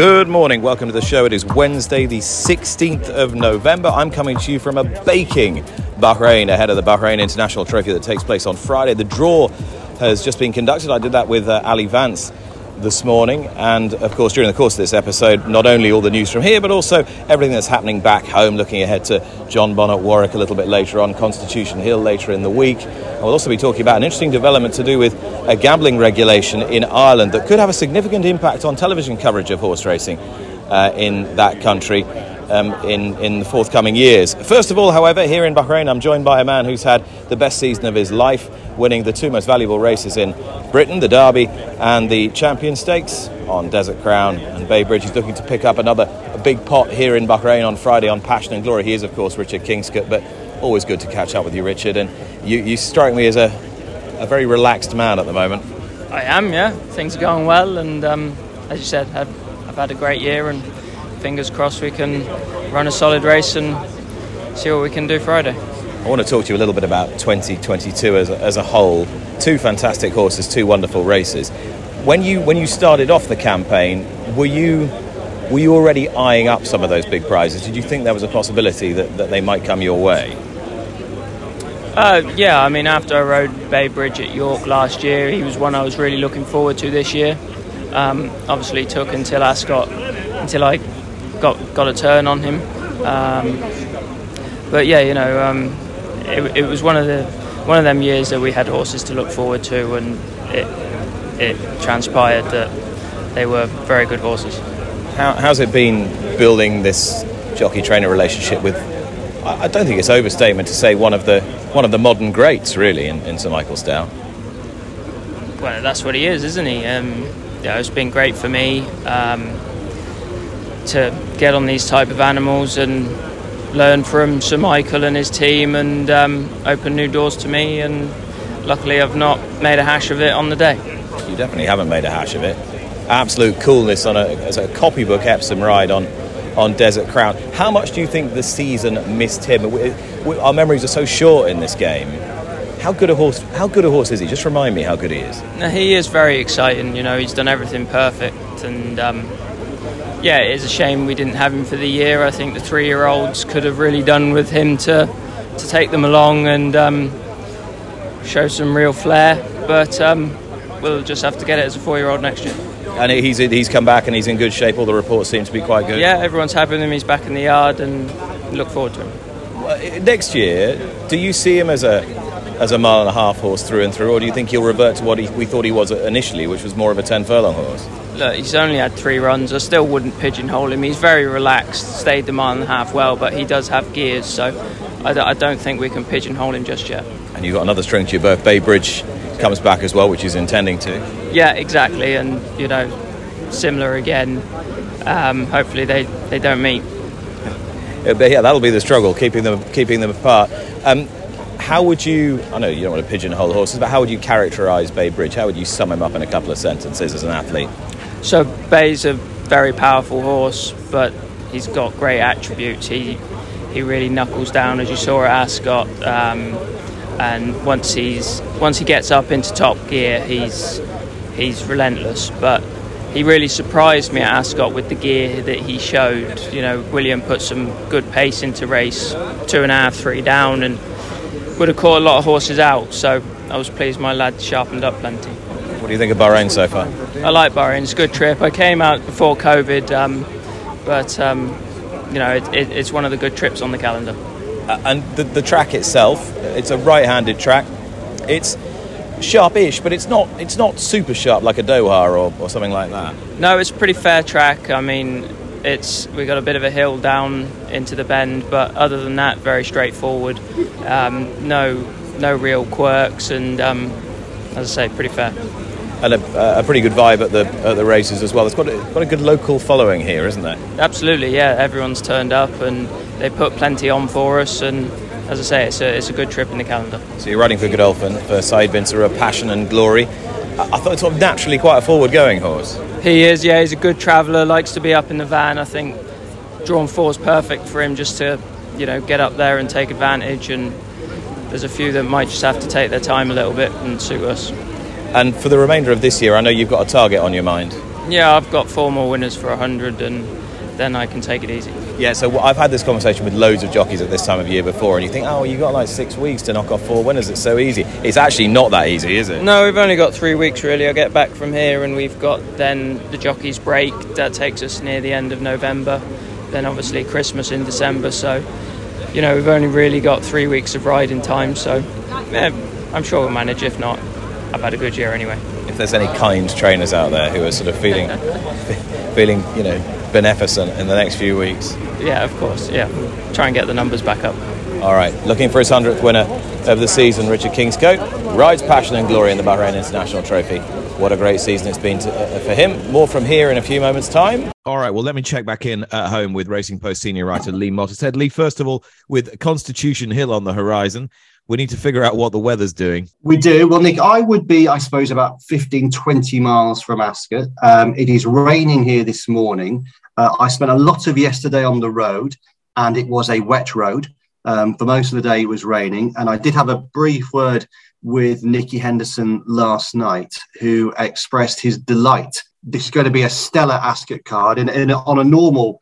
Good morning, welcome to the show. It is Wednesday, the 16th of November. I'm coming to you from a baking Bahrain ahead of the Bahrain International Trophy that takes place on Friday. The draw has just been conducted. I did that with uh, Ali Vance this morning, and of course, during the course of this episode, not only all the news from here, but also everything that's happening back home, looking ahead to Jonbon at Warwick a little bit later on, Constitution Hill later in the week. And we'll also be talking about an interesting development to do with a gambling regulation in Ireland that could have a significant impact on television coverage of horse racing uh, in that country um, in, in the forthcoming years. First of all, however, here in Bahrain, I'm joined by a man who's had the best season of his life, winning the two most valuable races in Britain, the Derby and the Champion Stakes on Desert Crown and Bay Bridge. He's looking to pick up another big pot here in Bahrain on Friday on Passion and Glory. He is, of course, Richard Kingscote, but always good to catch up with you, Richard. And you, you strike me as a, a very relaxed man at the moment. I am, yeah. Things are going well, and um, as you said, I've, I've had a great year and fingers crossed we can run a solid race and see what we can do Friday. I want to talk to you a little bit about 2022 as a, as a whole. Two fantastic horses, two wonderful races. When you when you started off the campaign, were you were you already eyeing up some of those big prizes? Did you think there was a possibility that, that they might come your way? Uh, yeah, I mean, after I rode Bay Bridge at York last year, he was one I was really looking forward to this year. Um, obviously, took until Ascot, until I got got a turn on him. Um, but yeah, you know, um, it, it, was one of the one of them years that we had horses to look forward to, and it it transpired that they were very good horses. How, how's it been building this jockey trainer relationship with? I don't think it's overstatement to say one of the one of the modern greats, really, in, in Sir Michael Stoute. Well, that's what he is, isn't he? Um, yeah, it's been great for me. Um, to get on these type of animals and learn from Sir Michael and his team and um, open new doors to me. And luckily, I've not made a hash of it on the day. You definitely haven't made a hash of it. Absolute coolness on a, as a copybook Epsom ride on on Desert Crown. How much do you think the season missed him? We, we, our memories are so short in this game. How good a horse? How good a horse is he? Just remind me how good he is. He is very exciting. You know, he's done everything perfect, and um, yeah, it is a shame we didn't have him for the year. I think the three-year-olds could have really done with him to to take them along and um, show some real flair. But um, we'll just have to get it as a four-year-old next year. And he's he's come back and he's in good shape. All the reports seem to be quite good. Yeah, everyone's happy with him. He's back in the yard and look forward to him. Next year, do you see him as a as a mile and a half horse through and through, or do you think he'll revert to what he, we thought he was initially, which was more of a ten furlong horse? look, he's only had three runs. I still wouldn't pigeonhole him. He's very relaxed, stayed the mile and a half well, but he does have gears, so I, I don't think we can pigeonhole him just yet. And you've got another string to your bow. Bay Bridge comes back as well, which he's intending to. Yeah, exactly, and you know, similar again. Um, hopefully, they, they don't meet. Yeah, that'll be the struggle, keeping them keeping them apart. Um, how would you? I know you don't want to pigeonhole horses, but how would you characterise Bay Bridge? How would you sum him up in a couple of sentences as an athlete? So Bay's a very powerful horse, but he's got great attributes. He he really knuckles down, as you saw at Ascot. Um, and once he's once he gets up into top gear, he's he's relentless. But he really surprised me at Ascot with the gear that he showed. You know, William put some good pace into race, two and a half, three down, and would have caught a lot of horses out. So I was pleased my lad sharpened up plenty. What do you think of Bahrain so far? I like Bahrain. It's a good trip. I came out before COVID, um, but um, you know it, it, it's one of the good trips on the calendar. Uh, and the, the track itself, it's a right-handed track. It's sharp-ish, but it's not it's not super sharp like a Doha or, or something like that. No, it's a pretty fair track. I mean, it's we got a bit of a hill down into the bend, but other than that, very straightforward. Um, no no real quirks, and um, as I say, pretty fair. and a, a, pretty good vibe at the at the races as well. It's got a, got a good local following here, isn't there? Absolutely, yeah. Everyone's turned up and they put plenty on for us, and as I say, it's a, it's a good trip in the calendar. So you're riding for Godolphin for Bin Suroor, Passion and Glory. I thought sort of naturally quite a forward-going horse. He is, yeah. He's a good traveller. Likes to be up in the van. I think drawn four is perfect for him, just to you know get up there and take advantage. And there's a few that might just have to take their time a little bit and suit us. And for the remainder of this year, I know you've got a target on your mind. Yeah, I've got four more winners for 100, and then I can take it easy. Yeah, so I've had this conversation with loads of jockeys at this time of year before, and you think, oh, you've got like six weeks to knock off four winners. It's so easy. It's actually not that easy, is it? No, we've only got three weeks really. I get back from here, and we've got then the jockeys' break that takes us near the end of November. Then obviously Christmas in December. So, you know, we've only really got three weeks of riding time. So, yeah, I'm sure we'll manage. If not, I've had a good year anyway. If there's any kind trainers out there who are sort of feeling, feeling, you know, beneficent in the next few weeks. Yeah, of course. Yeah, try and get the numbers back up. All right, looking for his hundredth winner of the season, Richard Kingscote rides passion and glory in the Bahrain International Trophy. What a great season it's been to, uh, for him. More from here in a few moments' time. All right, well, let me check back in at home with Racing Post senior writer Lee Mottershead. Lee, first of all, with Constitution Hill on the horizon, we need to figure out what the weather's doing. We do. Well, Nick, I would be, I suppose, about 15, 20 miles from Ascot. Um, it is raining here this morning. Uh, I spent a lot of yesterday on the road, and it was a wet road. Um, for most of the day, it was raining. And I did have a brief word with Nicky Henderson last night, who expressed his delight. This is going to be a stellar Ascot card. And, and on a normal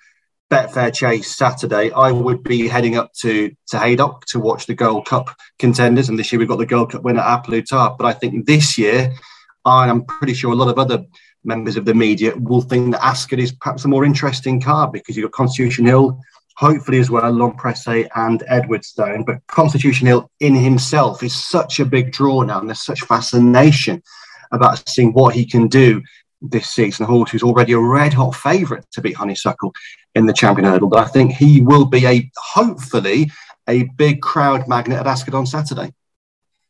Betfair Chase Saturday, I would be heading up to, to Haydock to watch the Gold Cup contenders. And this year we've got the Gold Cup winner, A Plus Tard. But I think this year, I am pretty sure a lot of other members of the media will think that Ascot is perhaps a more interesting card because you've got Constitution Hill, hopefully as well, L'Homme Presse and Edwardstone. But Constitution Hill in himself is such a big draw now, and there's such fascination about seeing what he can do this season. A horse who's already a red hot favourite to beat Honeysuckle in the champion hurdle. But I think he will be a hopefully a big crowd magnet at Ascot on Saturday.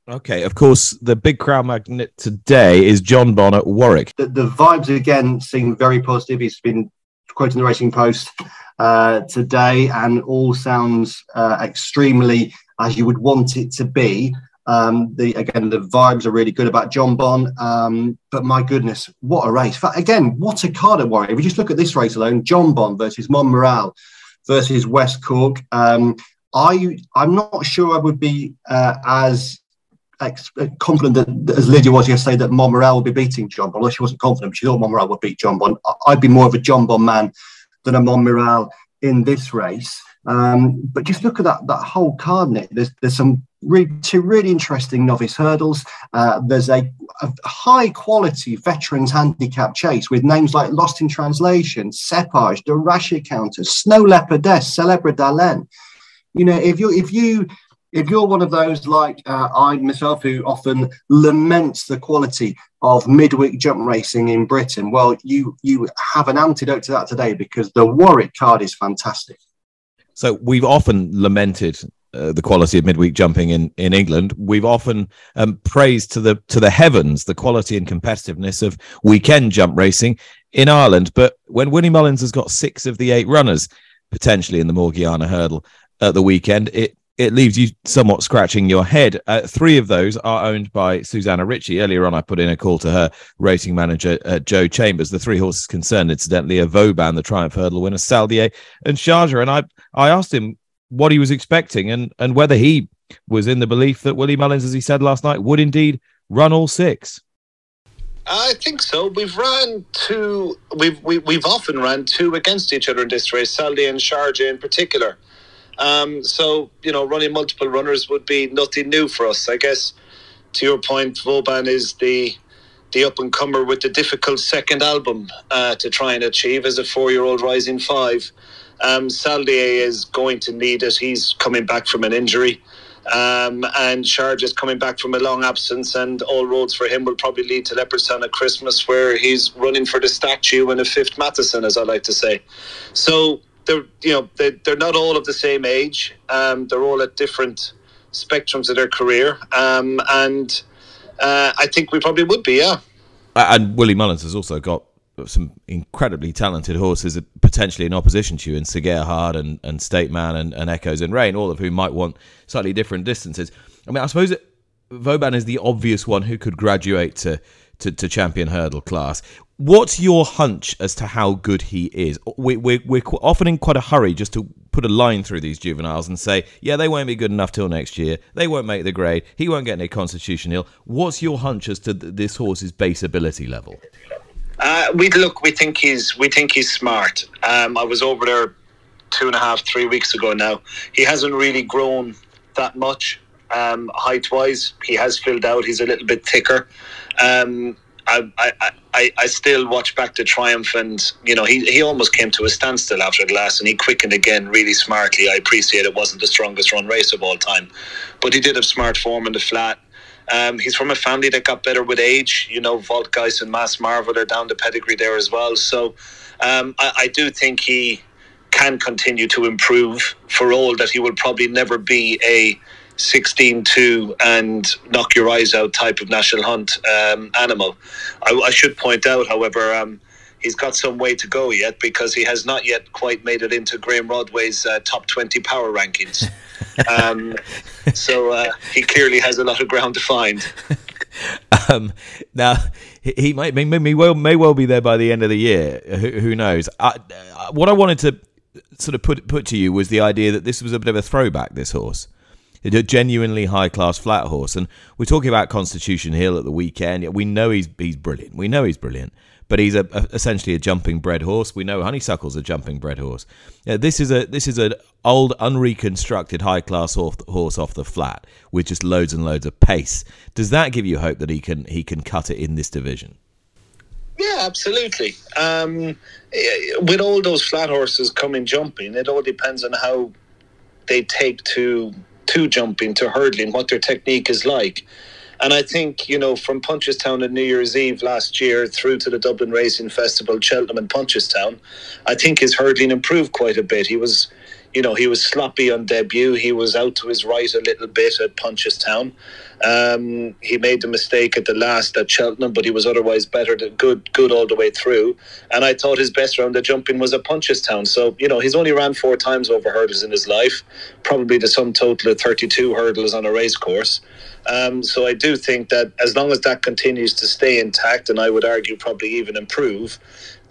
Okay, of course, the big crowd magnet today is Jonbon at Warwick. The, the vibes again seem very positive. He's been quoting the Racing Post uh, today, and all sounds uh, extremely as you would want it to be. Um, the again, the vibes are really good about Jonbon. Um, but my goodness, what a race! Again, what a card at Warwick. If you just look at this race alone, Jonbon versus Monmiral versus West Cork. Um, I I'm not sure I would be uh, as uh, confident that, as Lydia was yesterday, that Monmiral would be beating Jonbon. Although she wasn't confident, she thought Monmiral would beat Jonbon. I'd be more of a Jonbon man than a Monmiral in this race. Um, but just look at that that whole card, Nick. There's there's some really two really interesting novice hurdles. Uh, there's a, a, high quality veterans handicap chase with names like Lost in Translation, Cepage, the Rashi Counters, Snow Leopardess, Celebre d'Allen. You know, if you if you if you're one of those like uh, I myself who often laments the quality of midweek jump racing in Britain, well, you you have an antidote to that today because the Warwick card is fantastic. So we've often lamented uh, the quality of midweek jumping in, in England. We've often um, praised to the to the heavens the quality and competitiveness of weekend jump racing in Ireland. But when Willie Mullins has got six of the eight runners potentially in the Morgiana hurdle at the weekend, it it leaves you somewhat scratching your head. Uh, three of those are owned by Susannah Ricci. Earlier on, I put in a call to her racing manager, uh, Joe Chambers. The three horses concerned, incidentally, are Vauban, the Triumph Hurdle winner, Saldier, and Sharjah. And I, I asked him what he was expecting and, and whether he was in the belief that Willie Mullins, as he said last night, would indeed run all six. I think so. We've run two. We've we, have we have often run two against each other in this race. Saldier and Sharjah in particular. Um, so, you know, running multiple runners would be nothing new for us. I guess, to your point, Vauban is the the up and comer with the difficult second album uh, to try and achieve as a four year old rising five. Um, Saldier is going to need it. He's coming back from an injury. Um, and Sharjah is coming back from a long absence, and all roads for him will probably lead to Leopardstown at Christmas, where he's running for the statue and a fifth Matheson, as I like to say. So they're you know they, they're not all of the same age. Um, they're all at different spectrums of their career, um, and uh, I think we probably would be, yeah. And Willie Mullins has also got some incredibly talented horses potentially in opposition to you in Sir Gerhard and, and State Man and, and Echoes in Rain, all of whom might want slightly different distances. I mean, I suppose Vauban is the obvious one who could graduate to, to, to champion hurdle class. What's your hunch as to how good he is? We, we're, we're often in quite a hurry just to put a line through these juveniles and say, yeah, they won't be good enough till next year. They won't make the grade. He won't get any Constitution Hill. What's your hunch as to this horse's base ability level? Uh, we look. We think he's. We think he's smart. Um, I was over there two and a half, three weeks ago now. He hasn't really grown that much um, height wise. He has filled out. He's a little bit thicker. Um, I, I, I, I still watch back the triumph, and you know he, he almost came to a standstill after the last, and he quickened again really smartly. I appreciate it wasn't the strongest run race of all time, but he did have smart form in the flat. Um, he's from a family that got better with age. You know, Voltgeist and Mass Marvel are down the pedigree there as well. So um, I, I do think he can continue to improve for all that he will probably never be a 16-2 and knock your eyes out type of national hunt um, animal. I, I, should point out, however, um, he's got some way to go yet because he has not yet quite made it into Graham Rodway's uh, top 20 power rankings. Um, so uh, he clearly has a lot of ground to find. Um, now he might may, may, well may well be there by the end of the year. Who, who knows? Uh, what I wanted to sort of put put to you was the idea that this was a bit of a throwback. This horse, a genuinely high class flat horse, and we're talking about Constitution Hill at the weekend. We know he's he's brilliant. We know he's brilliant but he's a, a, essentially a jumping bred horse. We know Honeysuckle's a jumping bred horse. Uh, this is a this is an old, unreconstructed, high class horse off the flat with just loads and loads of pace. Does that give you hope that he can he can cut it in this division? Yeah, absolutely. Um, with all those flat horses coming jumping, it all depends on how they take to to jumping, to hurdling, what their technique is like. And I think, you know, from Punchestown on New Year's Eve last year through to the Dublin Racing Festival, Cheltenham and Punchestown, I think his hurdling improved quite a bit. He was, you know, he was sloppy on debut. He was out to his right a little bit at Punchestown. Um, he made the mistake at the last at Cheltenham, but he was otherwise better, than good, good all the way through. And I thought his best round of jumping was at Punchestown. So you know, he's only ran four times over hurdles in his life, probably the sum total of thirty-two hurdles on a race course. Um, so I do think that as long as that continues to stay intact, and I would argue probably even improve,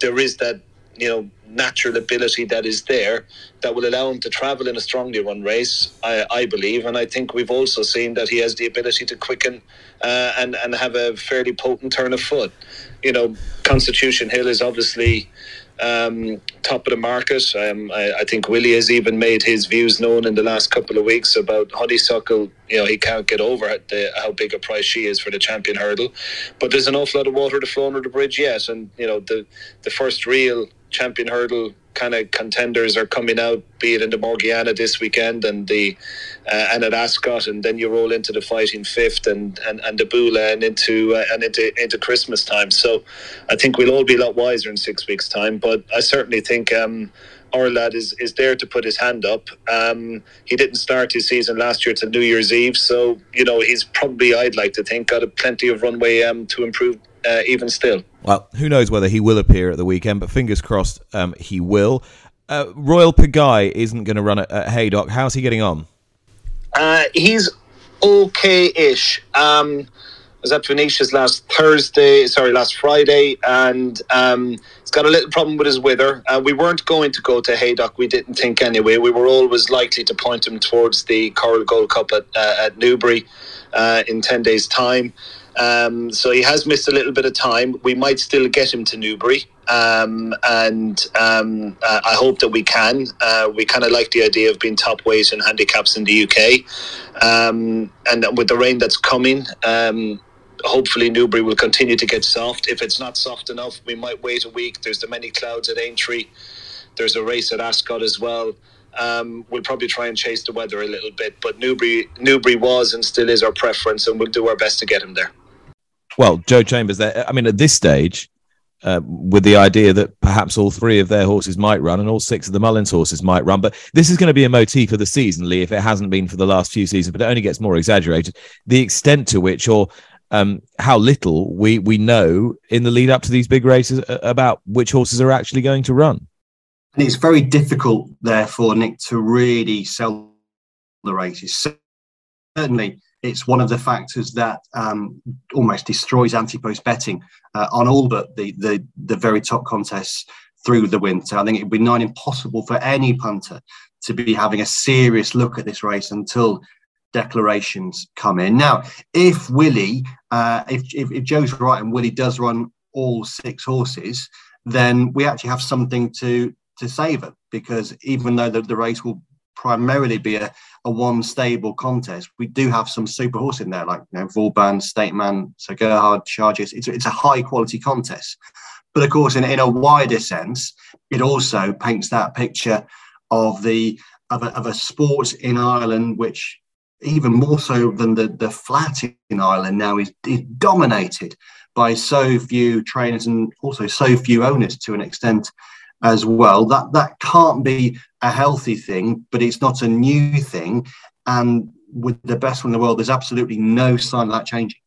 there is that you know natural ability that is there that will allow him to travel in a strongly run race. I, I believe, and I think we've also seen that he has the ability to quicken uh, and and have a fairly potent turn of foot. You know, Constitution Hill is obviously um, top of the market. Um, I, I, think Willie has even made his views known in the last couple of weeks about Honeysuckle. You know, he can't get over the, how big a price she is for the champion hurdle. But there's an awful lot of water to flow under the bridge yet. And, you know, the, the first real champion hurdle kind of contenders are coming out, be it in the Morgiana this weekend and the uh, and at Ascot, and then you roll into the Fighting Fifth and and, and the Bula and into uh, and into into Christmas time. So I think we'll all be a lot wiser in six weeks' time. But I certainly think. Um, our lad is, is there to put his hand up. Um, he didn't start his season last year to New Year's Eve, so you know he's probably I'd like to think got a plenty of runway um, to improve uh, even still. Well, who knows whether he will appear at the weekend, but fingers crossed um, he will. Uh, Royal Pagaille isn't going to run at, at Haydock. How's he getting on? Uh, he's okay-ish. Um, I was at Venetia's last Thursday, sorry, last Friday, and um, he's got a little problem with his wither. Uh, we weren't going to go to Haydock, we didn't think anyway. We were always likely to point him towards the Coral Gold Cup at, uh, at Newbury uh, in 10 days' time. Um, so he has missed a little bit of time. We might still get him to Newbury, um, and um, uh, I hope that we can. Uh, we kind of like the idea of being top weight in handicaps in the UK, um, and with the rain that's coming. Um, hopefully Newbury will continue to get soft. If it's not soft enough, we might wait a week. There's the many clouds at Aintree. There's a race at Ascot as well. Um, we'll probably try and chase the weather a little bit, but Newbury Newbury was and still is our preference, and we'll do our best to get him there. Well, Joe Chambers, there. I mean, at this stage, uh, with the idea that perhaps all three of their horses might run and all six of the Mullins horses might run. But this is going to be a motif of the season, Lee, if it hasn't been for the last few seasons, but it only gets more exaggerated. The extent to which, or um, how little we we know in the lead up to these big races uh, about which horses are actually going to run. And it's very difficult, therefore, Nick, to really sell the races. Certainly, it's one of the factors that um, almost destroys anti-post betting uh, on all but the, the the very top contests through the winter. I think it would be nigh impossible for any punter to be having a serious look at this race until declarations come in. Now, if Willie, uh, if, if, if Joe's right and Willie does run all six horses, then we actually have something to to savour because even though the, the race will primarily be a, a one stable contest, we do have some super horse in there like you know Vauban, State Man, Sir Gerhard, Sharjah. It's, it's a high quality contest. But of course, in, in a wider sense, it also paints that picture of the of a, of a sport in Ireland which even more so than the, the flat in Ireland now is, is dominated by so few trainers and also so few owners to an extent as well. That that can't be a healthy thing, but it's not a new thing. And with the best one in the world, there's absolutely no sign of that changing.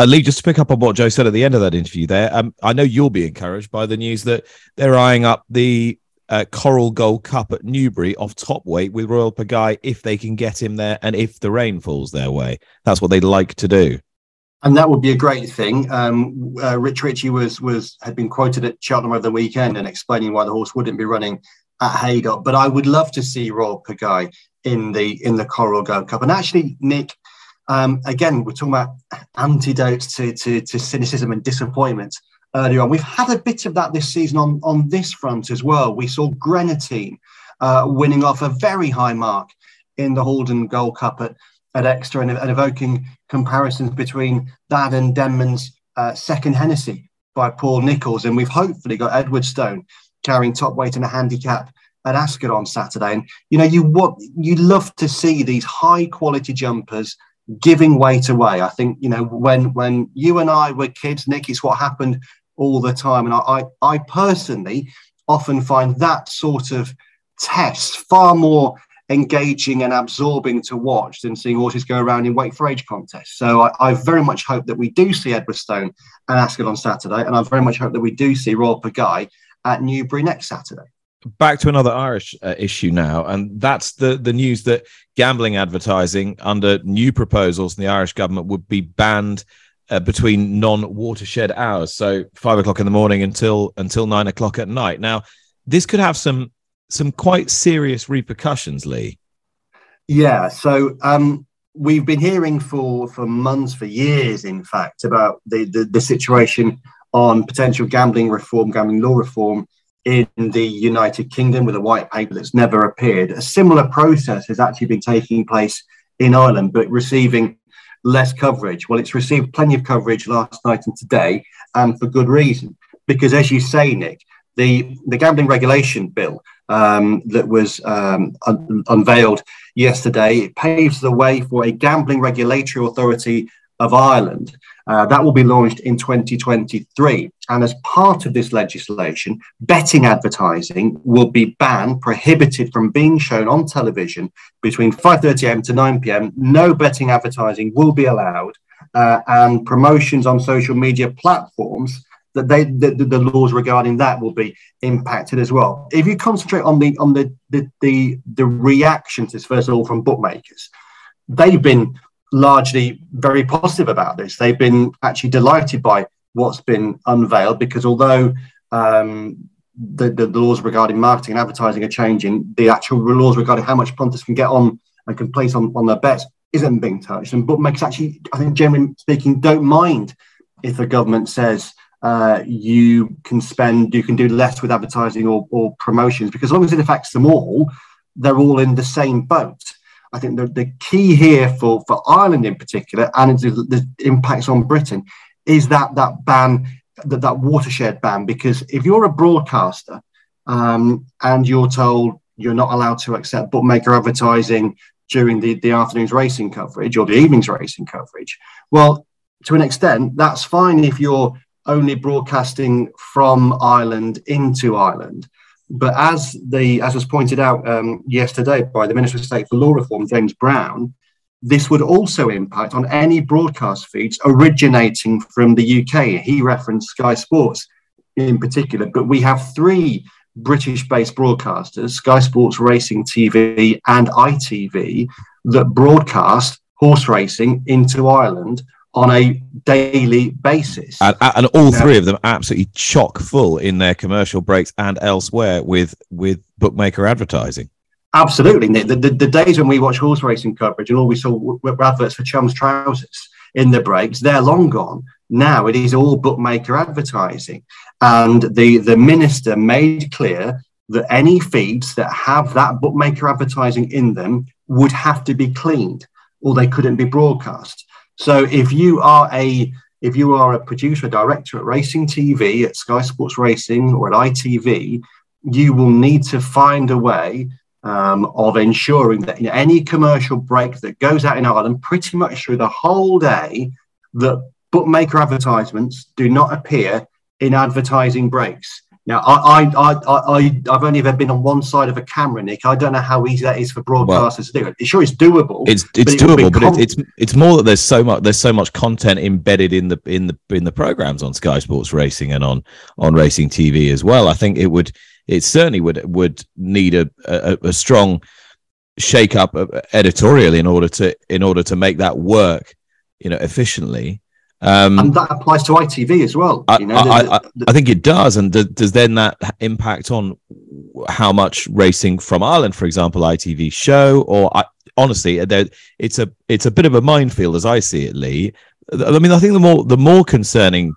Uh, Lee, just to pick up on what Joe said at the end of that interview there, um, I know you'll be encouraged by the news that they're eyeing up the uh, Coral Gold Cup at Newbury off top weight with Royal Pagaille if they can get him there and if the rain falls their way. That's what they'd like to do. And that would be a great thing. Um, uh, Rich Ricci was was had been quoted at Cheltenham over the weekend and explaining why the horse wouldn't be running at Haydock. But I would love to see Royal Pagaille in the in the Coral Gold Cup. And actually, Nick, um, again, we're talking about antidotes to, to, to cynicism and disappointment earlier on. We've had a bit of that this season on, on this front as well. We saw Greaneteen uh, winning off a very high mark in the Haldon Gold Cup at, at Exeter and, and evoking comparisons between that and Denman's uh, second Hennessy by Paul Nicholls. And we've hopefully got Edwardstone carrying top weight in a handicap at Ascot on Saturday. And you know, you what you love to see these high quality jumpers giving weight away. I think you know when when you and I were kids, Nick, it's what happened all the time. And I, I, I personally often find that sort of test far more engaging and absorbing to watch than seeing horses go around in weight for age contests. So I, I, very much hope that we do see Edwardstone and Ascot on Saturday, and I very much hope that we do see Royal Pagaille at Newbury next Saturday. Back to another Irish uh, issue now, and that's the the news that gambling advertising under new proposals in the Irish government would be banned uh, between non-watershed hours, so five o'clock in the morning until until nine o'clock at night. Now, this could have some some quite serious repercussions, Lee. Yeah. So um, we've been hearing for for months, for years, in fact, about the, the, the situation on potential gambling reform, gambling law reform in the United Kingdom with a white paper that's never appeared. A similar process has actually been taking place in Ireland, but receiving less coverage. Well, it's received plenty of coverage last night and today, and for good reason. Because, as you say, Nick, the, the gambling regulation bill um, that was um, un- unveiled yesterday it paves the way for a gambling regulatory authority of Ireland. Uh, that will be launched in 2023. And as part of this legislation, betting advertising will be banned, prohibited from being shown on television between 5.30am to 9pm. No betting advertising will be allowed. Uh, and promotions on social media platforms that they the, the, laws regarding that will be impacted as well. If you concentrate on the on the the the, the reaction to this, first of all, from bookmakers, they've been largely very positive about this. They've been actually delighted by what's been unveiled because although um, the, the, the, laws regarding marketing and advertising are changing, the actual laws regarding how much punters can get on and can place on, on their bets isn't being touched. And bookmakers actually, I think, generally speaking, don't mind if the government says uh, you can spend, you can do less with advertising or, or promotions because as long as it affects them all, they're all in the same boat. I think the, the key here for, for Ireland in particular, and the, the impacts on Britain, is that that ban, that, that watershed ban. Because if you're a broadcaster um, and you're told you're not allowed to accept bookmaker advertising during the, the afternoon's racing coverage or the evening's racing coverage, well, to an extent, that's fine if you're only broadcasting from Ireland into Ireland. But as the as was pointed out um, yesterday by the Minister of State for Law Reform, James Browne, this would also impact on any broadcast feeds originating from the UK. He referenced Sky Sports in particular, but we have three British based broadcasters, Sky Sports Racing TV and ITV, that broadcast horse racing into Ireland on a daily basis. And, and all now, three of them absolutely chock full in their commercial breaks and elsewhere with, with bookmaker advertising. Absolutely. The, the, the, days when we watch horse racing coverage and all we saw were adverts for Chum's trousers in the breaks, they're long gone. Now it is all bookmaker advertising. And the, the minister made clear that any feeds that have that bookmaker advertising in them would have to be cleaned or they couldn't be broadcast. So if you are a if you are a producer, a director at Racing TV, at Sky Sports Racing, or at ITV, you will need to find a way um, of ensuring that in any commercial break that goes out in Ireland, pretty much through the whole day, that bookmaker advertisements do not appear in advertising breaks. Now, I, I, I, I, have only ever been on one side of a camera, Nick. I don't know how easy that is for broadcasters well, to do it. Sure, it's doable. It's it's but doable, but com- it's it's more that there's so much there's so much content embedded in the in the in the programs on Sky Sports Racing and on on Racing TV as well. I think it would it certainly would would need a a, a strong shake up uh, editorially in order to in order to make that work, you know, efficiently. Um, and that applies to ITV as well. I, you know, I, the, the, I, think it does. And does, does then that impact on how much racing from Ireland, for example, ITV show? Or I, honestly, it's a it's a bit of a minefield as I see it, Lee. I mean, I think the more the more concerning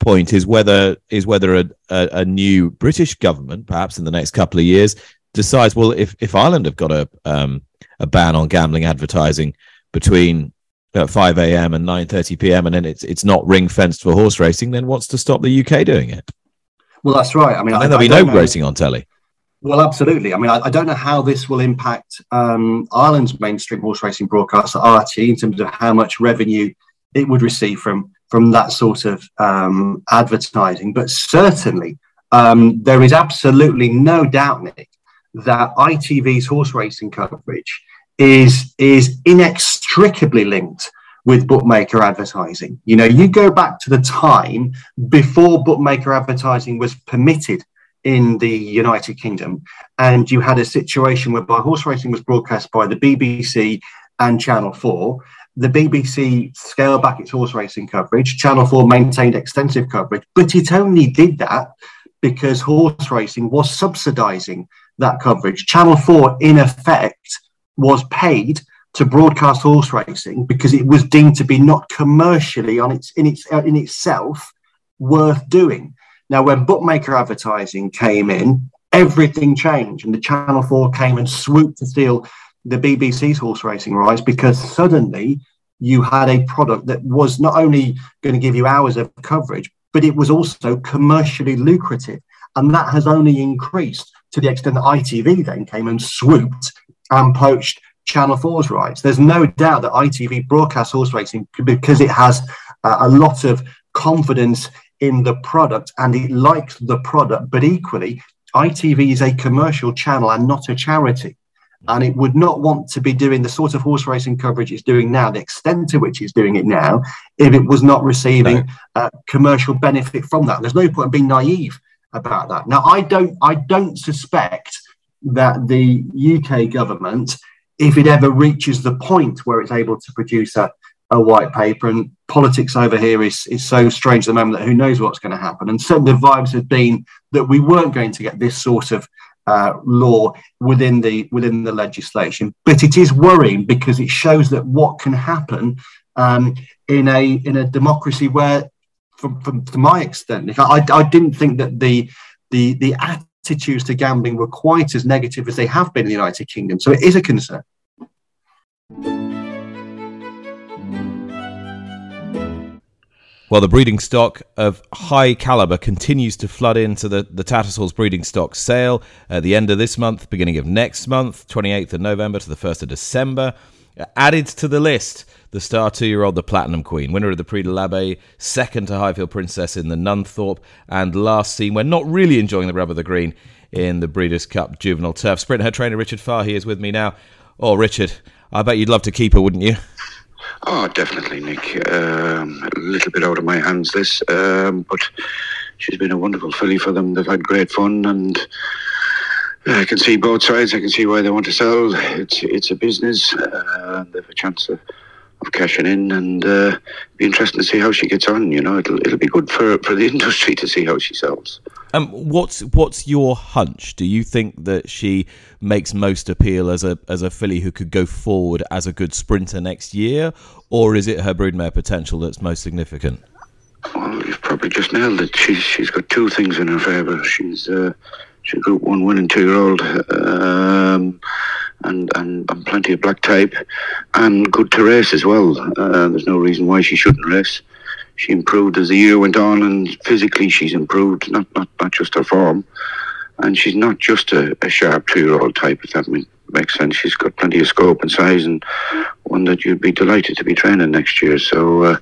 point is whether is whether a, a, a new British government, perhaps in the next couple of years, decides well if if Ireland have got a um, a ban on gambling advertising between at 5 a.m. and 9:30 p.m. and then it's it's not ring fenced for horse racing, then what's to stop the UK doing it? Well, that's right. I mean, I, there'll be no know. racing on telly. Well, absolutely. I mean, I, I don't know how this will impact um, Ireland's mainstream horse racing broadcast, RT, in terms of how much revenue it would receive from from that sort of um, advertising. But certainly, um, there is absolutely no doubt, Nick, that ITV's horse racing coverage is is inextricably linked with bookmaker advertising. You know, you go back to the time before bookmaker advertising was permitted in the United Kingdom, and you had a situation whereby horse racing was broadcast by the BBC and Channel 4. The BBC scaled back its horse racing coverage. Channel 4 maintained extensive coverage, but it only did that because horse racing was subsidizing that coverage. Channel 4, in effect, was paid to broadcast horse racing because it was deemed to be not commercially on its in its in itself worth doing. Now, when bookmaker advertising came in, everything changed, and the Channel Four came and swooped to steal the BBC's horse racing rights because suddenly you had a product that was not only going to give you hours of coverage, but it was also commercially lucrative, and that has only increased to the extent that ITV then came and swooped and poached Channel 4's rights. There's no doubt that ITV broadcasts horse racing because it has uh, a lot of confidence in the product and it likes the product. But equally, ITV is a commercial channel and not a charity. And it would not want to be doing the sort of horse racing coverage it's doing now, the extent to which it's doing it now, if it was not receiving no. uh, commercial benefit from that. There's no point in being naive about that. Now, I don't, I don't suspect that the UK government, if it ever reaches the point where it's able to produce a, a white paper, and politics over here is, is so strange at the moment that who knows what's going to happen. And certainly the vibes have been that we weren't going to get this sort of uh, law within the within the legislation. But it is worrying because it shows that what can happen um, in a in a democracy where, from, from to my extent, I, I didn't think that the the the attitudes to gambling were quite as negative as they have been in the United Kingdom. So it is a concern. Well, the breeding stock of high caliber continues to flood into the, the Tattersalls breeding stock sale at the end of this month, beginning of next month, 28th of November to the 1st of December. Added to the list, the star two year old, the Platinum Queen, winner of the Prix de l'Abbaye, second to Highfield Princess in the Nunthorpe, and last seen when not really enjoying the rub of the green in the Breeders' Cup Juvenile Turf Sprint. Her trainer, Richard Fahey, is with me now. Oh, Richard, I bet you'd love to keep her, wouldn't you? Oh, definitely, Nick. Um, a little bit out of my hands, this, um, but she's been a wonderful filly for them. They've had great fun, and I can see both sides. I can see why they want to sell. It's it's a business. Uh, they have a chance of, of cashing in, and uh, be interesting to see how she gets on. You know, it'll it'll be good for, for the industry to see how she sells. Um, what's what's your hunch? Do you think that she makes most appeal as a as a filly who could go forward as a good sprinter next year, or is it her broodmare potential that's most significant? Well, you've probably just nailed it. She's she's got two things in her favour. She's uh, Group One winning two year old, um, and, and and plenty of black type, and good to race as well. Uh, there's no reason why she shouldn't race she improved as the year went on, and physically she's improved, not not, not just her form. And she's not just a, a sharp two-year-old type, if that makes sense. She's got plenty of scope and size, and one that you'd be delighted to be training next year. So, uh,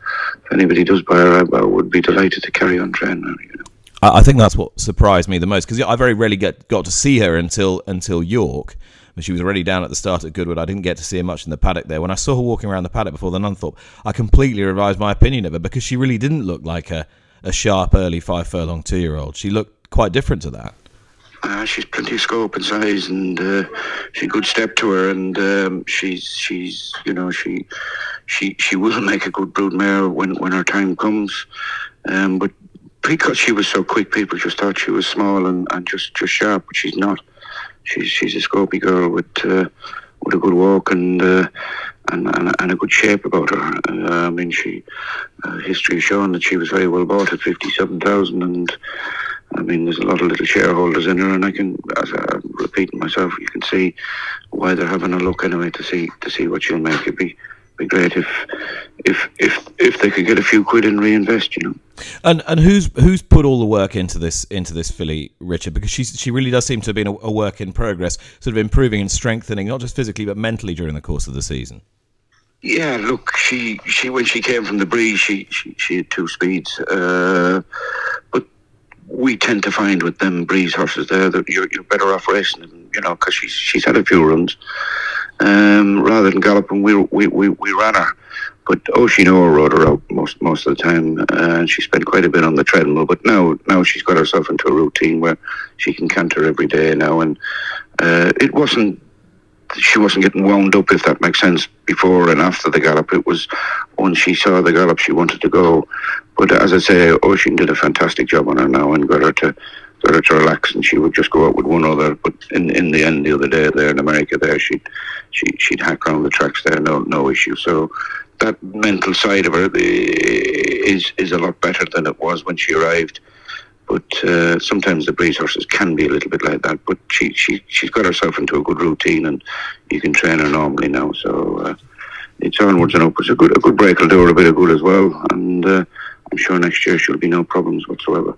if anybody does buy her, I would be delighted to carry on training her. You know. I think that's what surprised me the most because I very rarely get got to see her until until York, she was already down at the start at Goodwood. I didn't get to see her much in the paddock there. When I saw her walking around the paddock before the Nunthorpe, I completely revised my opinion of her because she really didn't look like a, a sharp early five furlong two year old. She looked quite different to that. Uh, she's plenty of scope and size, and uh, she's good step to her. And um, she's she's you know she she she will make a good broodmare when when her time comes. Um, but because she was so quick, people just thought she was small and, and just just sharp, but she's not she's she's a scopy girl with uh, with a good walk and, uh, and, and and a good shape about her. Uh, I mean, she uh, history has shown that she was very well bought at fifty seven thousand, and I mean, there's a lot of little shareholders in her, and I can, as I'm repeating myself, you can see why they're having a look anyway to see to see what she'll make. It'd be be great if if if if they could get a few quid and reinvest, you know. And and who's who's put all the work into this into this filly, Richard? Because she she really does seem to have been a, a, work in progress, sort of improving and strengthening, not just physically but mentally during the course of the season. Yeah, look, she she when she came from the breeze, she she, she had two speeds, uh, but we tend to find with them breeze horses there that you're, you're better off racing them, you know, because she's she's had a few runs um, rather than galloping. We we we, we ran her. But Oisin-Orr rode her out most most of the time, uh, and she spent quite a bit on the treadmill. But now now she's got herself into a routine where she can canter every day now, and uh, it wasn't she wasn't getting wound up, if that makes sense, before and after the gallop. It was when she saw the gallop, she wanted to go. But as I say, Oisin did a fantastic job on her now and got her to her to relax, and she would just go out with one other. But in in the end, the other day there in America, there she'd she she'd hack around the tracks there, no no issue. So that mental side of her is is a lot better than it was when she arrived. But uh, sometimes the breeze horses can be a little bit like that. But she, she she's got herself into a good routine, and you can train her normally now. So uh, it's onwards and upwards. A good a good break will do her a bit of good as well, and uh, I'm sure next year she'll be no problems whatsoever.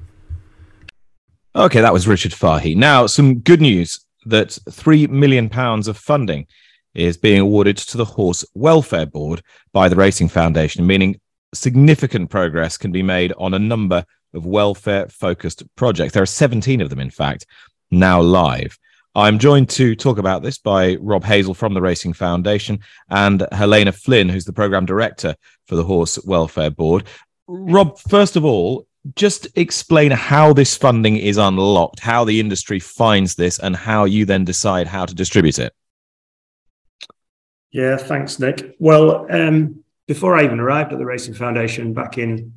Okay, that was Richard Fahey. Now, some good news that three million pounds of funding is being awarded to the Horse Welfare Board by the Racing Foundation, meaning significant progress can be made on a number of welfare focused projects. There are 17 of them, in fact, now live. I'm joined to talk about this by Rob Hezel from the Racing Foundation and Helena Flynn, who's the program director for the Horse Welfare Board. Rob, first of all, just explain how this funding is unlocked, how the industry finds this, and how you then decide how to distribute it. Yeah, thanks, Nick. Well, um, before I even arrived at the Racing Foundation back in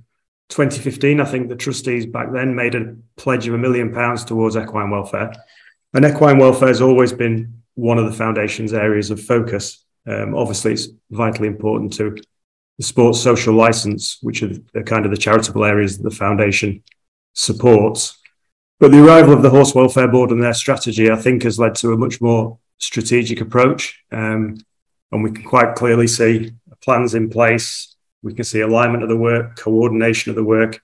2015, I think the trustees back then made a pledge of a million pounds towards equine welfare. And equine welfare has always been one of the foundation's areas of focus. Um, obviously, it's vitally important to the sports social license, which are the, kind of the charitable areas that the foundation supports. But the arrival of the Horse Welfare Board and their strategy, I think, has led to a much more strategic approach. Um, and we can quite clearly see plans in place. We can see alignment of the work, coordination of the work.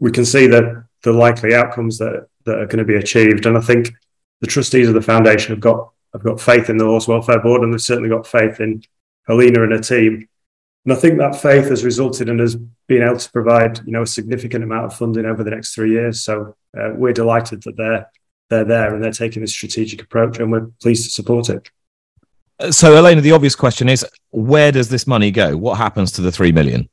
We can see that the likely outcomes that, that are going to be achieved. And I think the trustees of the foundation have got have got faith in the horse welfare board, and they've certainly got faith in Helena and her team. And I think that faith has resulted in us being able to provide, you know, a significant amount of funding over the next three years. So uh, we're delighted that they're they're there and they're taking this strategic approach, and we're pleased to support it So, Helena, the obvious question is where does this money go? What happens to the three million?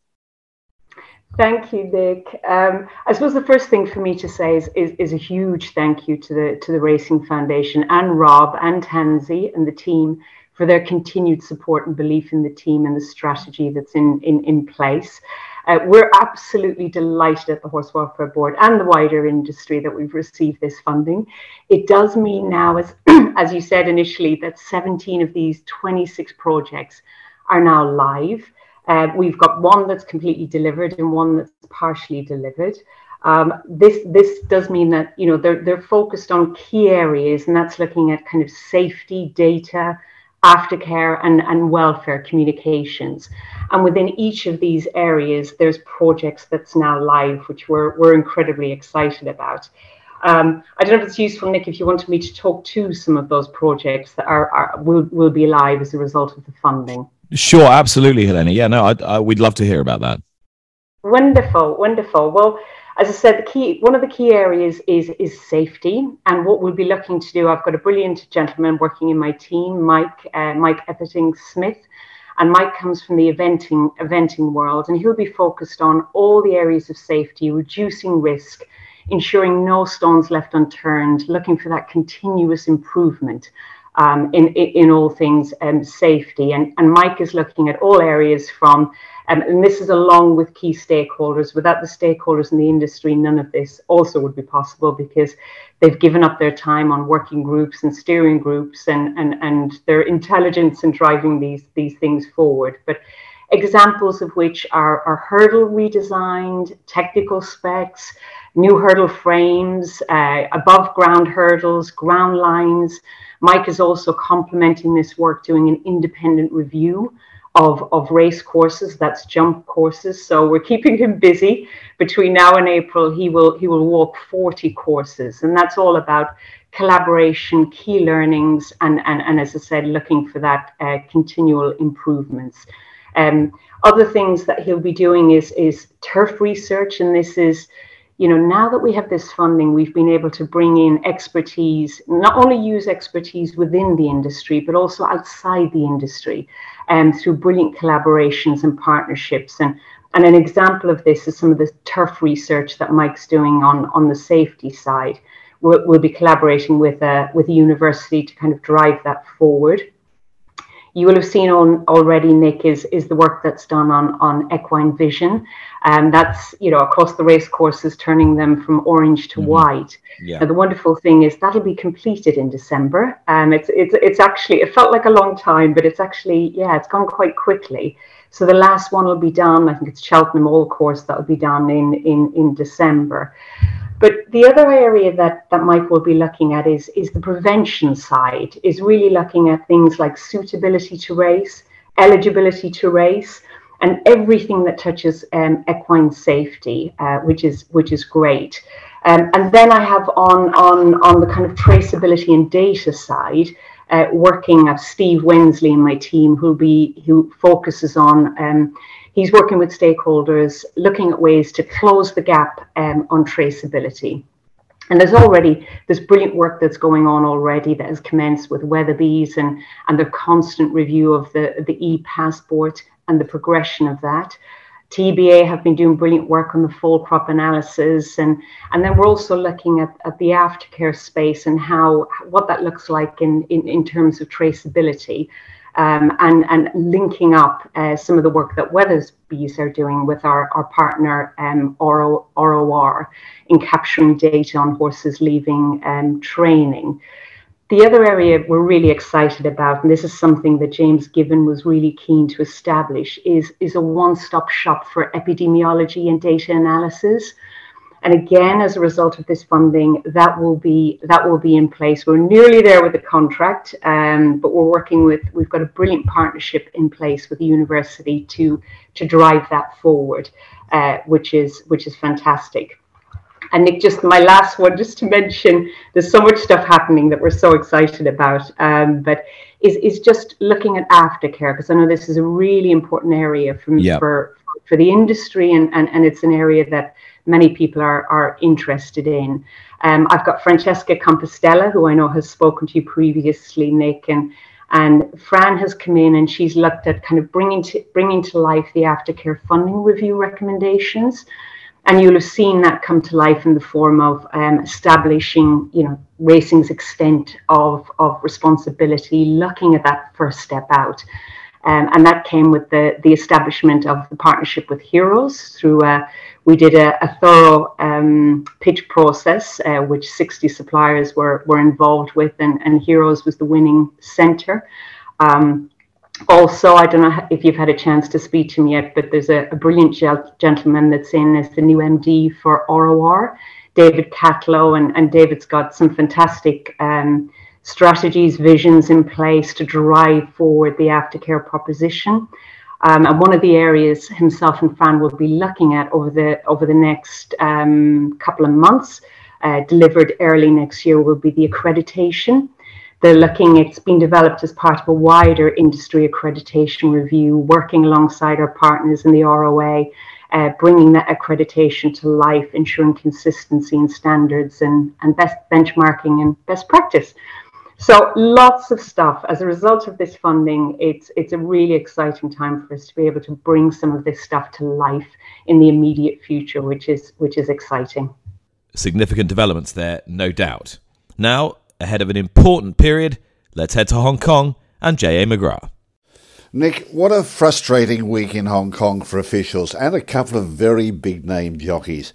Thank you, Nick. Um, I suppose the first thing for me to say is, is, is, a huge thank you to the to the Racing Foundation and Rob and Tansy and the team for their continued support and belief in the team and the strategy that's in in, in place. Uh, we're absolutely delighted at the Horse Welfare Board and the wider industry that we've received this funding. It does mean now, as, as you said initially, that 17 of these 26 projects are now live. Uh, we've got one that's completely delivered and one that's partially delivered. Um, this this does mean that you know they're they're focused on key areas, and that's looking at kind of safety, data, aftercare and, and welfare communications. And within each of these areas, there's projects that's now live, which we're, we're incredibly excited about. Um, I don't know if it's useful, Nick, if you wanted me to talk to some of those projects that are, are will, will be live as a result of the funding. Sure, absolutely, Helena. Yeah, no, I, I, we'd love to hear about that. Wonderful, wonderful. Well, as I said, the key one of the key areas is is safety, and what we'll be looking to do. I've got a brilliant gentleman working in my team, Mike uh, Mike Epping Smith, and Mike comes from the eventing eventing world, and he'll be focused on all the areas of safety, reducing risk, ensuring no stones left unturned, looking for that continuous improvement. Um, in, in, in all things um, safety. And, and Mike is looking at all areas from um, and this is along with key stakeholders. Without the stakeholders in the industry, none of this also would be possible because they've given up their time on working groups and steering groups and, and, and their intelligence in driving these, these things forward. But examples of which are, are hurdle redesigned, technical specs, new hurdle frames, uh, above ground hurdles, ground lines. Mike is also complementing this work doing an independent review of, of race courses, that's jump courses. So we're keeping him busy. Between now and April, he will he will walk 40 courses, and that's all about collaboration, key learnings, and and, and as I said, looking for that uh, continual improvements. Um, other things that he'll be doing is is turf research, and this is you know, now that we have this funding, we've been able to bring in expertise, not only use expertise within the industry, but also outside the industry um, through brilliant collaborations and partnerships. And, and an example of this is some of the turf research that Mike's doing on, on the safety side. We'll, we'll be collaborating with a, with a university to kind of drive that forward you will have seen on already, Nick, is is the work that's done on on equine vision, and um, that's you know across the race courses, turning them from orange to mm-hmm. white. Yeah. Now, the wonderful thing is that'll be completed in December, and it's it's it's actually it felt like a long time, but it's actually yeah, it's gone quite quickly. So the last one will be done. I think it's Cheltenham All course that will be done in in in December. But the other area that, that Mike will be looking at is, is the prevention side, is really looking at things like suitability to race, eligibility to race, and everything that touches um, equine safety, uh, which is which is great. Um, and then I have on on on the kind of traceability and data side, uh, working of Steve Wensley and my team, who'll be who focuses on um, he's working with stakeholders, looking at ways to close the gap um, on traceability. And there's already this brilliant work that's going on already that has commenced with Weatherbys and and the constant review of the the e passport and the progression of that. TBA have been doing brilliant work on the full crop analysis, and and then we're also looking at, at the aftercare space and how what that looks like in in, in terms of traceability um, and, and linking up uh, some of the work that Weatherbys are doing with our, our partner um, RO, ROR in capturing data on horses leaving um, training. The other area we're really excited about, and this is something that James Given was really keen to establish, is, is a one stop shop for epidemiology and data analysis. And again, as a result of this funding, that will be that will be in place. We're nearly there with the contract, um, but we're working with. We've got a brilliant partnership in place with the university to to drive that forward, uh, which is which is fantastic. And Nick, just my last one, just to mention, there's so much stuff happening that we're so excited about. Um, but is is just looking at aftercare because I know this is a really important area from yep. for for the industry and, and and it's an area that many people are, are interested in. Um, I've got Francesca Compostela, who I know has spoken to you previously, Nick, and And Fran has come in and she's looked at kind of bringing to bringing to life the aftercare funding review recommendations. And you'll have seen that come to life in the form of um, establishing, you know, racing's extent of, of responsibility, looking at that first step out. Um, and that came with the, the establishment of the partnership with Heroes through a, we did a, a thorough um, pitch process, uh, which 60 suppliers were, were involved with, and, and Heroes was the winning center. Um, also, I don't know if you've had a chance to speak to him yet, but there's a, a brilliant gentleman that's in as the new MD for ROR, David Catlow, and, and David's got some fantastic um, strategies, visions in place to drive forward the aftercare proposition. Um, and one of the areas himself and Fran will be looking at over the over the next um, couple of months, uh, delivered early next year, will be the accreditation. They're looking, it's been developed as part of a wider industry accreditation review, working alongside our partners in the ROA, uh, bringing that accreditation to life, ensuring consistency in standards and, and best benchmarking and best practice. So lots of stuff. As a result of this funding, it's it's a really exciting time for us to be able to bring some of this stuff to life in the immediate future, which is which is exciting. Significant developments there, no doubt. Now, ahead of an important period, let's head to Hong Kong and J.A. McGrath. Nick, what a frustrating week in Hong Kong for officials and a couple of very big name jockeys.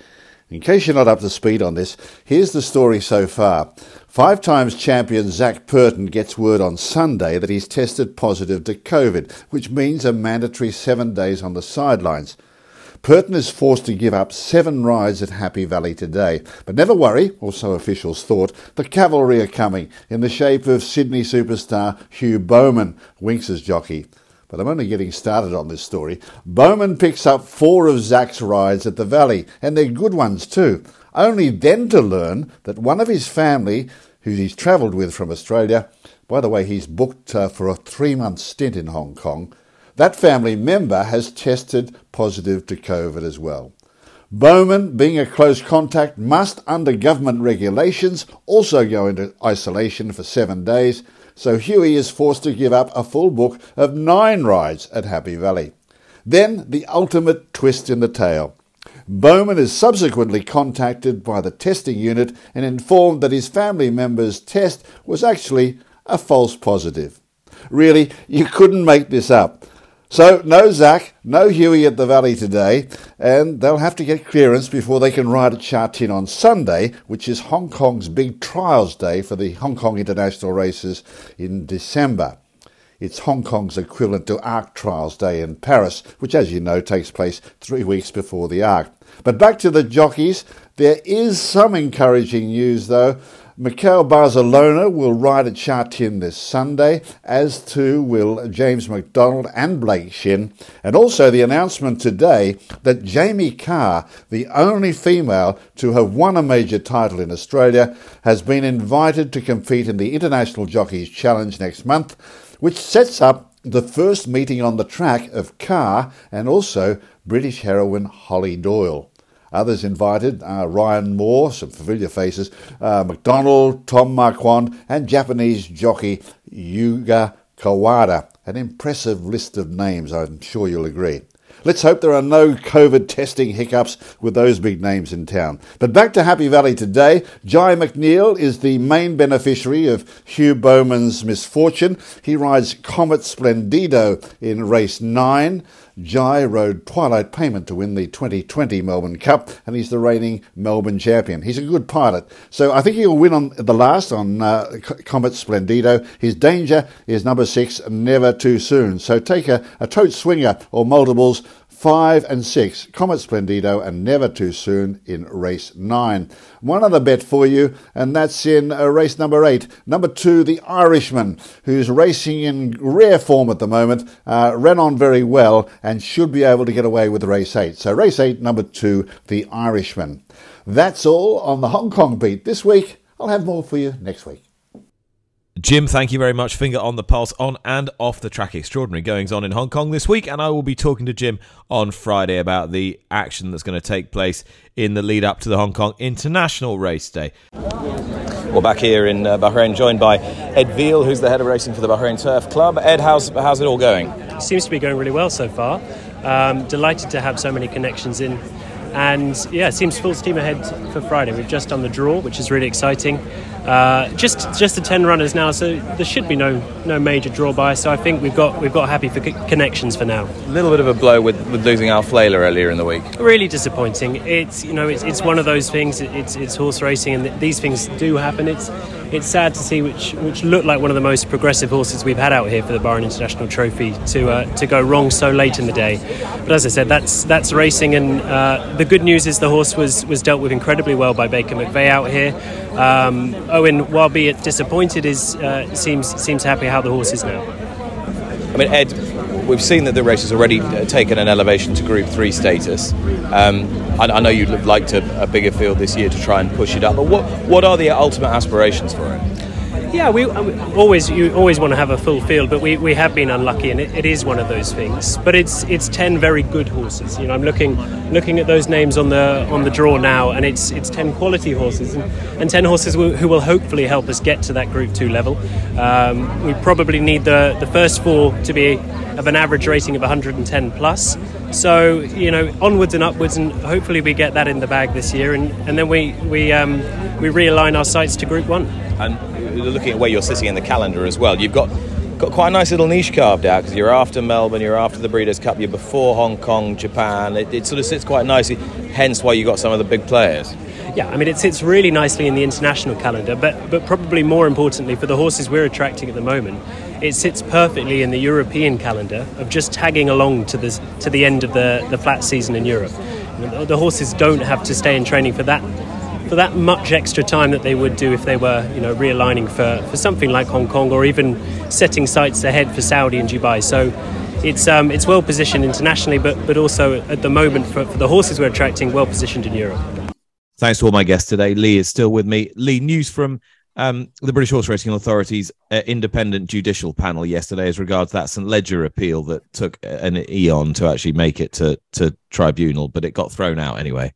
In case you're not up to speed on this, here's the story so far. Five times champion Zac Purton gets word on Sunday that he's tested positive to COVID, which means a mandatory seven days on the sidelines. Purton is forced to give up seven rides at Happy Valley today. But never worry, or so officials thought, the cavalry are coming in the shape of Sydney superstar Hugh Bowman, Winx's jockey but I'm only getting started on this story. Bowman picks up four of Zac's rides at the Valley, and they're good ones too. Only then to learn that one of his family, who he's travelled with from Australia, by the way, he's booked uh, for a three month stint in Hong Kong, that family member has tested positive to COVID as well. Bowman, being a close contact, must, under government regulations, also go into isolation for seven days so Huey is forced to give up a full book of nine rides at Happy Valley. Then the ultimate twist in the tale. Bowman is subsequently contacted by the testing unit and informed that his family member's test was actually a false positive. Really, you couldn't make this up. So, no Zac, no Huey at the Valley today, and they'll have to get clearance before they can ride at Sha Tin on Sunday, which is Hong Kong's big trials day for the Hong Kong International Races in December. It's Hong Kong's equivalent to Arc Trials Day in Paris, which, as you know, takes place three weeks before the Arc. But back to the jockeys. There is some encouraging news, though. Mickael Barzalona will ride at Sha Tin this Sunday, as too will James McDonald and Blake Shinn, and also the announcement today that Jamie Kah, the only female to have won a major title in Australia, has been invited to compete in the International Jockeys Challenge next month, which sets up the first meeting on the track of Kah and also British heroine Holly Doyle. Others invited are Ryan Moore, some familiar faces, uh, McDonald, Tom Marquand, and Japanese jockey Yuga Kawada. An impressive list of names, I'm sure you'll agree. Let's hope there are no COVID testing hiccups with those big names in town. But back to Happy Valley today. Jye McNeil is the main beneficiary of Hugh Bowman's misfortune. He rides Comet Splendido in race 9. Jye rode Twilight Payment to win the 2020 Melbourne Cup, and he's the reigning Melbourne champion. He's a good pilot, so I think he'll win on the last on uh, Comet Splendido. His danger is number six, Never Too Soon. So take a, a tote swinger or multiples 5 and 6, Comet Splendido and Never Too Soon in race 9. One other bet for you, and that's in uh, race number 8. Number 2, The Irishman, who's racing in rare form at the moment, uh, ran on very well and should be able to get away with race 8. So race 8, number 2, The Irishman. That's all on the Hong Kong beat this week. I'll have more for you next week. Jim, thank you very much. Finger on the pulse on and off the track. Extraordinary goings on in Hong Kong this week, and I will be talking to Jim on Friday about the action that's going to take place in the lead up to the Hong Kong International Race Day. We're back here in uh, Bahrain, joined by Ed Veal, who's the head of racing for the Bahrain Turf Club. Ed, how's how's it all going? Seems to be going really well so far. Um, delighted to have so many connections in and yeah, it seems full steam ahead for Friday. We've just done the draw, which is really exciting. Uh, just just the ten runners now, so there should be no no major draw by. So I think we've got we've got happy for connections for now. A little bit of a blow with, with losing Alflaila earlier in the week. Really disappointing. It's you know it's, it's one of those things. It's it's horse racing, and these things do happen. It's it's sad to see which which looked like one of the most progressive horses we've had out here for the Bahrain International Trophy to uh, to go wrong so late in the day. But as I said, that's that's racing, and uh, the good news is the horse was was dealt with incredibly well by Baker McVeigh out here. Um, Owen, while be it disappointed, is uh, seems seems happy how the horse is now. I mean, Ed, we've seen that the race has already uh, taken an elevation to Group Three status. Um, I, I, know you'd liked a, a, bigger field this year to try and push it up, but what what are the ultimate aspirations for it? Yeah, we um, always you always want to have a full field, but we, we have been unlucky, and it, it is one of those things. But it's it's ten very good horses. You know, I'm looking looking at those names on the on the draw now, and it's it's ten quality horses, and, and ten horses who, who will hopefully help us get to that Group Two level. Um, we probably need the the first four to be of an average rating of 110 plus. So you know, onwards and upwards, and hopefully we get that in the bag this year, and, and then we we um, we realign our sights to Group One. And looking at where you're sitting in the calendar as well, you've got got quite a nice little niche carved out because you're after Melbourne, you're after the Breeders' Cup, you're before Hong Kong, Japan. It, it sort of sits quite nicely. Hence, why you got some of the big players. Yeah, I mean it sits really nicely in the international calendar, but but probably more importantly for the horses we're attracting at the moment, it sits perfectly in the European calendar of just tagging along to the to the end of the, the flat season in Europe. The, the horses don't have to stay in training for that for that much extra time that they would do if they were, you know, realigning for, for something like Hong Kong or even setting sights ahead for Saudi and Dubai. So it's um, it's well positioned internationally, but but also at the moment for, for the horses we're attracting, well positioned in Europe. Thanks to all my guests today. Lee is still with me. Lee, news from um, the British Horse Racing Authority's uh, independent judicial panel yesterday as regards that St Leger appeal that took an eon to actually make it to, to tribunal, but it got thrown out anyway.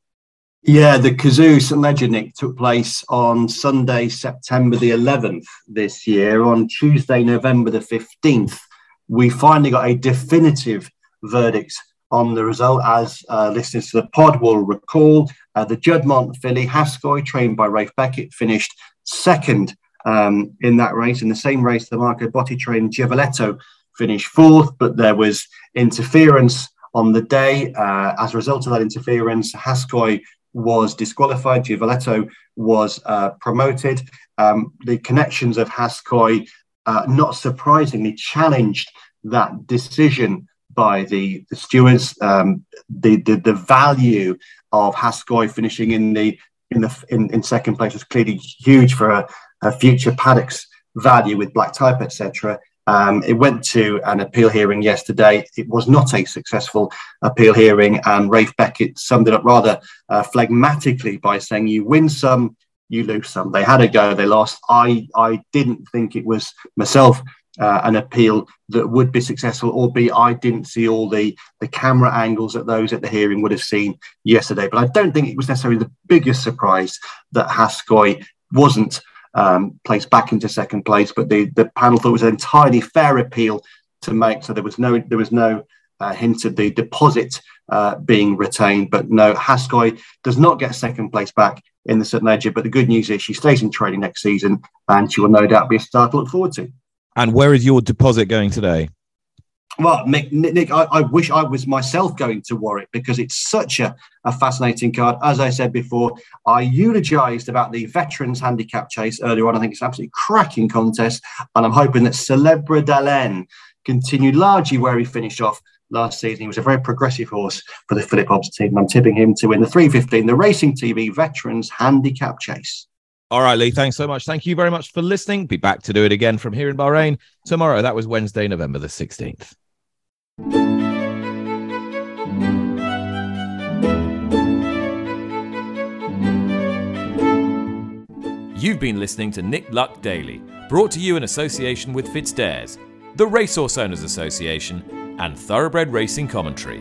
Yeah, the Cazoo St Leger Nick took place on Sunday, September the 11th this year. On Tuesday, November the 15th, we finally got a definitive verdict on the result. As uh, listeners to the pod will recall, uh, the Juddmonte filly Haskoy, trained by Ralph Beckett, finished second um, in that race. In the same race, the Marco Botti trained Giavellotto finished fourth, but there was interference on the day. Uh, as a result of that interference, Haskoy was disqualified. Giavellotto was uh, promoted. Um, the connections of Haskoy, uh, not surprisingly, challenged that decision by the, the stewards. Um, the, the, the value of Haskoy finishing in the in the in, in second place was clearly huge for a, a future paddocks value with black type, etc. Um, it went to an appeal hearing yesterday. It was not a successful appeal hearing, and Ralph Beckett summed it up rather uh, phlegmatically by saying, "You win some, you lose some." They had a go, they lost. I I didn't think it was myself uh, an appeal that would be successful, albeit I didn't see all the, the camera angles that those at the hearing would have seen yesterday. But I don't think it was necessarily the biggest surprise that Haskoy wasn't um, placed back into second place, but the, the panel thought it was an entirely fair appeal to make. So there was no there was no uh, hint of the deposit uh, being retained. But no, Haskoy does not get second place back in the St Leger. But the good news is she stays in training next season, and she will no doubt be a star to look forward to. And where is your deposit going today? Well, Nick, Nick I, I, wish I was myself going to Warwick because it's such a, a fascinating card. As I said before, I eulogised about the Veterans Handicap Chase earlier on. I think it's an absolutely cracking contest, and I'm hoping that Celebre d'Allen continued largely where he finished off last season. He was a very progressive horse for the Philip Hobbs team, I'm tipping him to win the 315, the Racing TV Veterans Handicap Chase. All right, Lee, thanks so much. Thank you very much for listening. Be back to do it again from here in Bahrain tomorrow. That was Wednesday, November the 16th. You've been listening to Nick Luck Daily, brought to you in association with FitzDares, the Racehorse Owners Association, and Thoroughbred Racing Commentary.